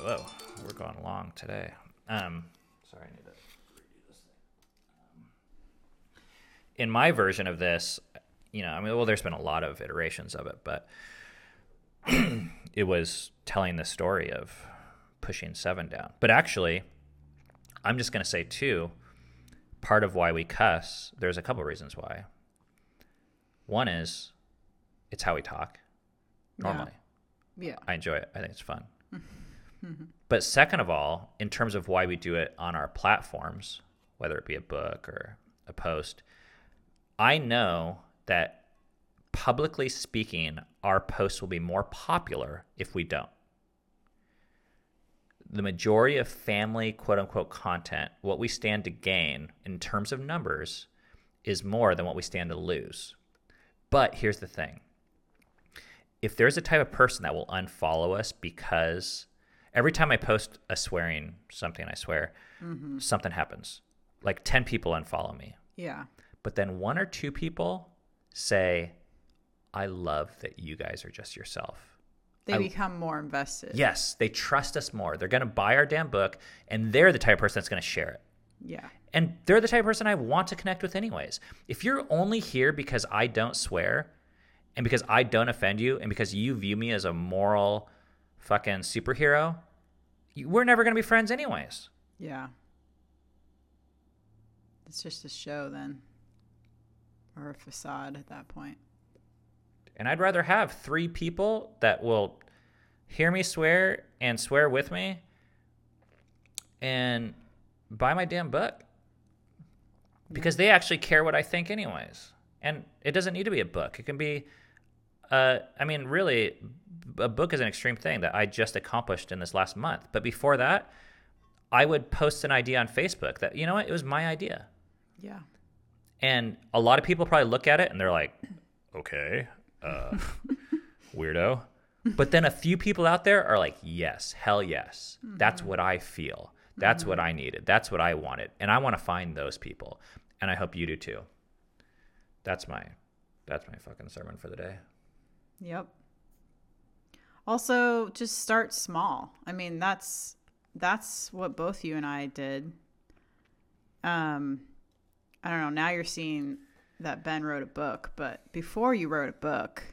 whoa, we're going long today. Um, sorry, I need to redo this thing. Um, in my version of this, you know, I mean, well, there's been a lot of iterations of it, but it was telling the story of pushing seven down. But actually, I'm just going to say too, part of why we cuss, there's a couple reasons why. One is it's how we talk normally. Yeah. I enjoy it. I think it's fun. but second of all, in terms of why we do it on our platforms, whether it be a book or a post, I know that publicly speaking, our posts will be more popular if we don't. The majority of family quote unquote content, what we stand to gain in terms of numbers, is more than what we stand to lose. But here's the thing if there's a type of person that will unfollow us because every time I post a swearing something, I swear, mm-hmm. something happens. Like 10 people unfollow me. Yeah. But then one or two people say, I love that you guys are just yourself. They I- become more invested. Yes, they trust us more. They're going to buy our damn book, and they're the type of person that's going to share it. Yeah. And they're the type of person I want to connect with, anyways. If you're only here because I don't swear, and because I don't offend you, and because you view me as a moral fucking superhero, you- we're never going to be friends, anyways. Yeah. It's just a show then. Or a facade at that point. And I'd rather have three people that will hear me swear and swear with me and buy my damn book because they actually care what I think, anyways. And it doesn't need to be a book, it can be, uh, I mean, really, a book is an extreme thing that I just accomplished in this last month. But before that, I would post an idea on Facebook that, you know what, it was my idea. Yeah. And a lot of people probably look at it and they're like, okay, uh, weirdo. but then a few people out there are like, yes, hell yes. That's what I feel. That's what I needed. That's what I wanted. And I want to find those people. And I hope you do too. That's my that's my fucking sermon for the day. Yep. Also, just start small. I mean, that's that's what both you and I did. Um I don't know, now you're seeing that Ben wrote a book, but before you wrote a book,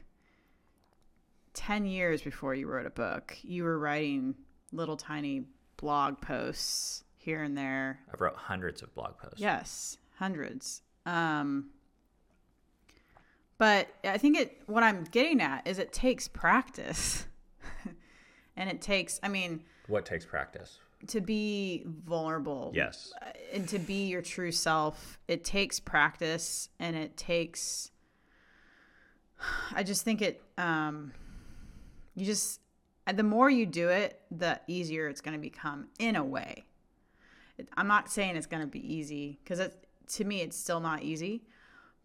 10 years before you wrote a book, you were writing little tiny blog posts here and there I've wrote hundreds of blog posts. Yes, hundreds. Um, but I think it. What I'm getting at is it takes practice, and it takes. I mean, What takes practice? to be vulnerable. Yes. uh, and to be your true self, it takes practice, and it takes. I just think it. Um, you just the more you do it, the easier it's going to become in a way. I'm not saying it's going to be easy because to me it's still not easy,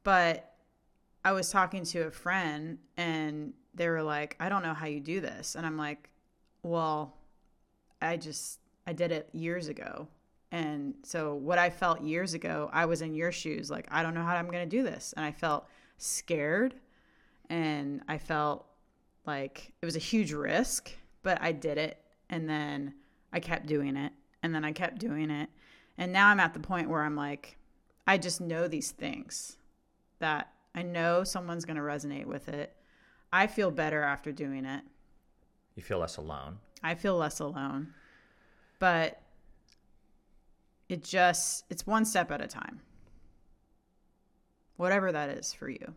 but I was talking to a friend and they were like, "I don't know how you do this," and I'm like, "Well, I just I did it years ago." And so what I felt years ago, I was in your shoes like, I don't know how I'm going to do this. And I felt scared and I felt like it was a huge risk, but I did it. And then I kept doing it. And then I kept doing it. And now I'm at the point where I'm like, I just know these things that I know someone's going to resonate with it. I feel better after doing it. You feel less alone. I feel less alone. But it just, it's one step at a time. Whatever that is for you.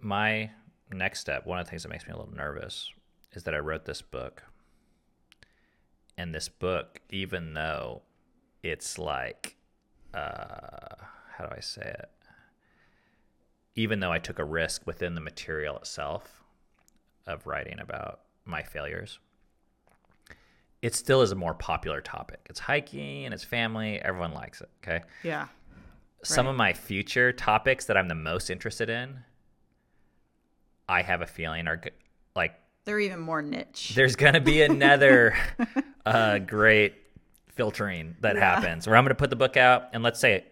My next step, one of the things that makes me a little nervous, is that I wrote this book. And this book, even though it's like, uh, how do I say it? Even though I took a risk within the material itself of writing about my failures, it still is a more popular topic. It's hiking and it's family. Everyone likes it. Okay. Yeah. Some Right. of my future topics that I'm the most interested in, I have a feeling are like They're even more niche. there's going to be another uh, great filtering that Yeah. happens where I'm going to put the book out and let's say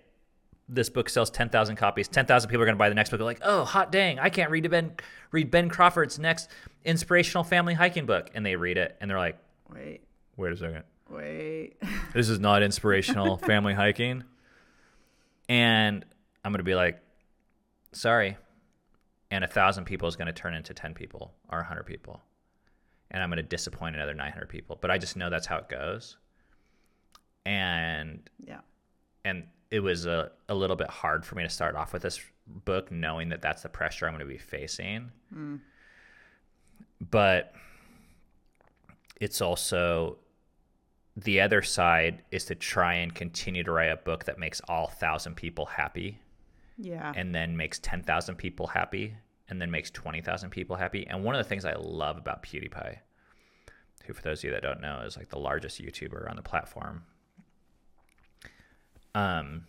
this book sells 10,000 copies. 10,000 people are going to buy the next book. They're like, oh, hot dang, I can't read Ben, read Ben Crawford's next inspirational family hiking book. And they read it and they're like, Wait, wait a second. wait. This is not inspirational family hiking. And I'm going to be like, sorry. And a thousand people is going to turn into 10 people or 100 people. And I'm going to disappoint another 900 people. But I just know that's how it goes. And Yeah. and it was a, a little bit hard for me to start off with this book knowing that that's the pressure i'm going to be facing hmm. but it's also the other side is to try and continue to write a book that makes all thousand people happy Yeah. and then makes 10,000 people happy and then makes 20,000 people happy. And one of the things I love about PewDiePie, who for those of you that don't know is like the largest YouTuber on the platform. Um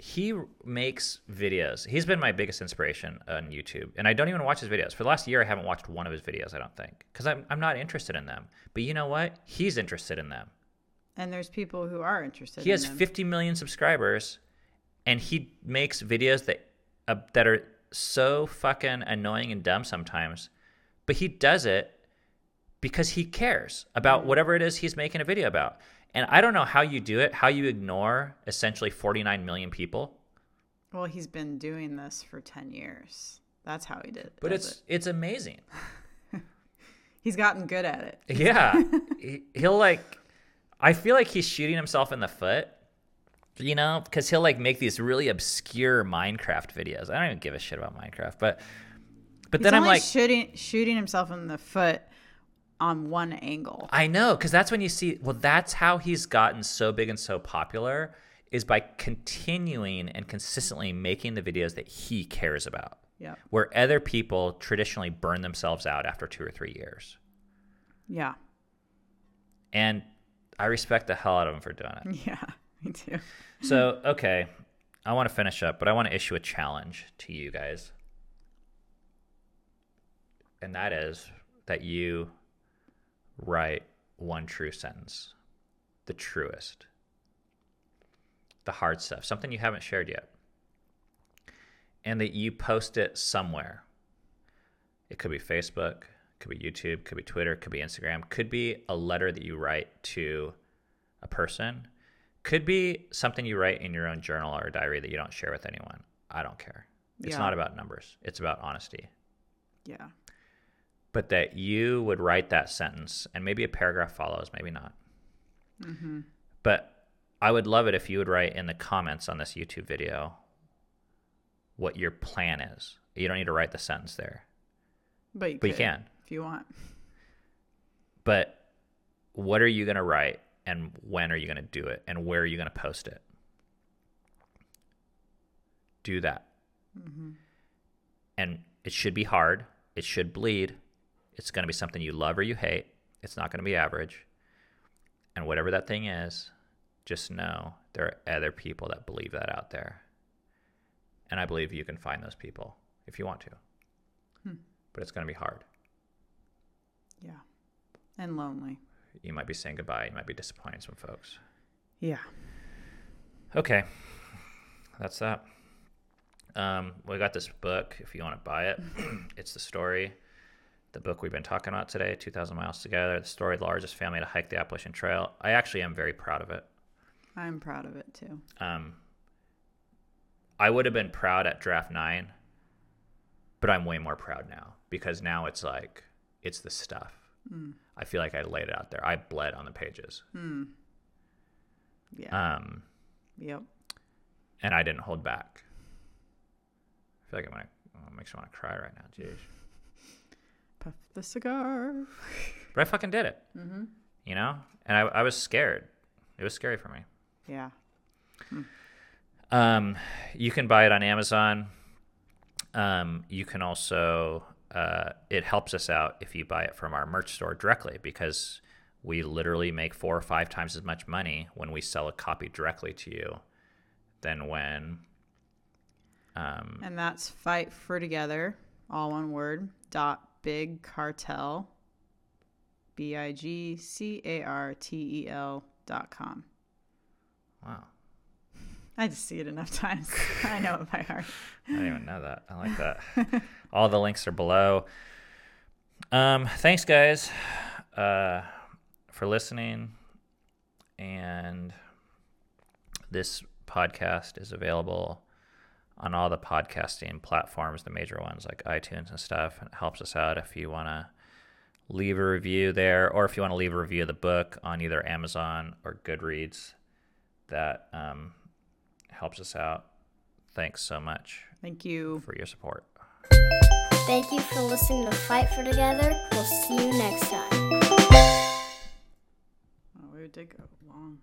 he makes videos. He's been my biggest inspiration on YouTube, and I don't even watch his videos. For the last year, I haven't watched one of his videos. I don't think because I'm I'm not interested in them. But you know what? He's interested in them. and there's people who are interested He in has them. 50 million subscribers, and he makes videos that uh, that are so fucking annoying and dumb sometimes, but he does it because he cares about whatever it is he's making a video about. And I don't know how you do it, how you ignore essentially 49 million people, Well, he's been doing this for 10 years. That's how he did it. but it's it. it's amazing. He's gotten good at it. Yeah, he, he'll like. I feel like he's shooting himself in the foot, you know, because he'll like make these really obscure Minecraft videos. I don't even give a shit about Minecraft, but but He's then I'm like, shooting shooting himself in the foot on one angle. I know, because that's when you see. Well, that's how he's gotten so big and so popular is by continuing and consistently making the videos that he cares about. Yeah. Where other people traditionally burn themselves out after two or three years. Yeah. And I respect the hell out of him for doing it. Yeah. Me too. So, okay, I want to finish up, but I want to issue a challenge to you guys. and that is that you write one true sentence, the truest, the hard stuff, something you haven't shared yet, and that you post it somewhere. It could be Facebook, could be YouTube, could be Twitter, could be Instagram, could be a letter that you write to a person, could be something you write in your own journal or diary that you don't share with anyone. I don't care. It's Yeah. not about numbers, it's about honesty. Yeah. But that you would write that sentence and maybe a paragraph follows, maybe not. Mm-hmm. But I would love it if you would write in the comments on this YouTube video what your plan is. You don't need to write the sentence there, But you, but you can. if you want. But what are you going to write and when are you going to do it and where are you going to post it? Do that. Mm-hmm. And it should be hard. It should bleed. It's going to be something you love or you hate. It's not going to be average. And whatever that thing is, just know there are other people that believe that out there. And I believe you can find those people if you want to. But it's going to be hard. Yeah. And lonely. You might be saying goodbye. You might be disappointing some folks. Yeah. Okay, that's that. Um, we got this book. If you want to buy it, it's the story, the book we've been talking about today, "2,000 Miles Together," the story of the largest family to hike the Appalachian Trail. I actually am very proud of it. I'm proud of it too. Um, I would have been proud at draft nine, but I'm way more proud now because now it's like it's the stuff. I feel like I laid it out there. I bled on the pages. Yeah. Um, yep. and I didn't hold back. I feel like I'm gonna, it makes me want to cry right now. Jeez. Puff the cigar. But I fucking did it. Mm-hmm. You know? And I, I was scared. It was scary for me. Yeah. Um, you can buy it on Amazon. Um, you can also, uh, it helps us out if you buy it from our merch store directly because we literally make four or five times as much money when we sell a copy directly to you than when. Um, And that's fight for together, all one word, dot big cartel, B I G C A R T E L dot com. wow. I just see it enough times. I know it by heart. I didn't even know that. I like that. All the links are below. Um, thanks, guys, uh, for listening. And this podcast is available on all the podcasting platforms, the major ones like iTunes and stuff. And it helps us out if you want to leave a review there, or if you want to leave a review of the book on either Amazon or Goodreads. That um, helps us out. Thanks so much Thank you. for your support. Thank you for listening to Fight for Together. We'll see you next time. Oh, we did go long.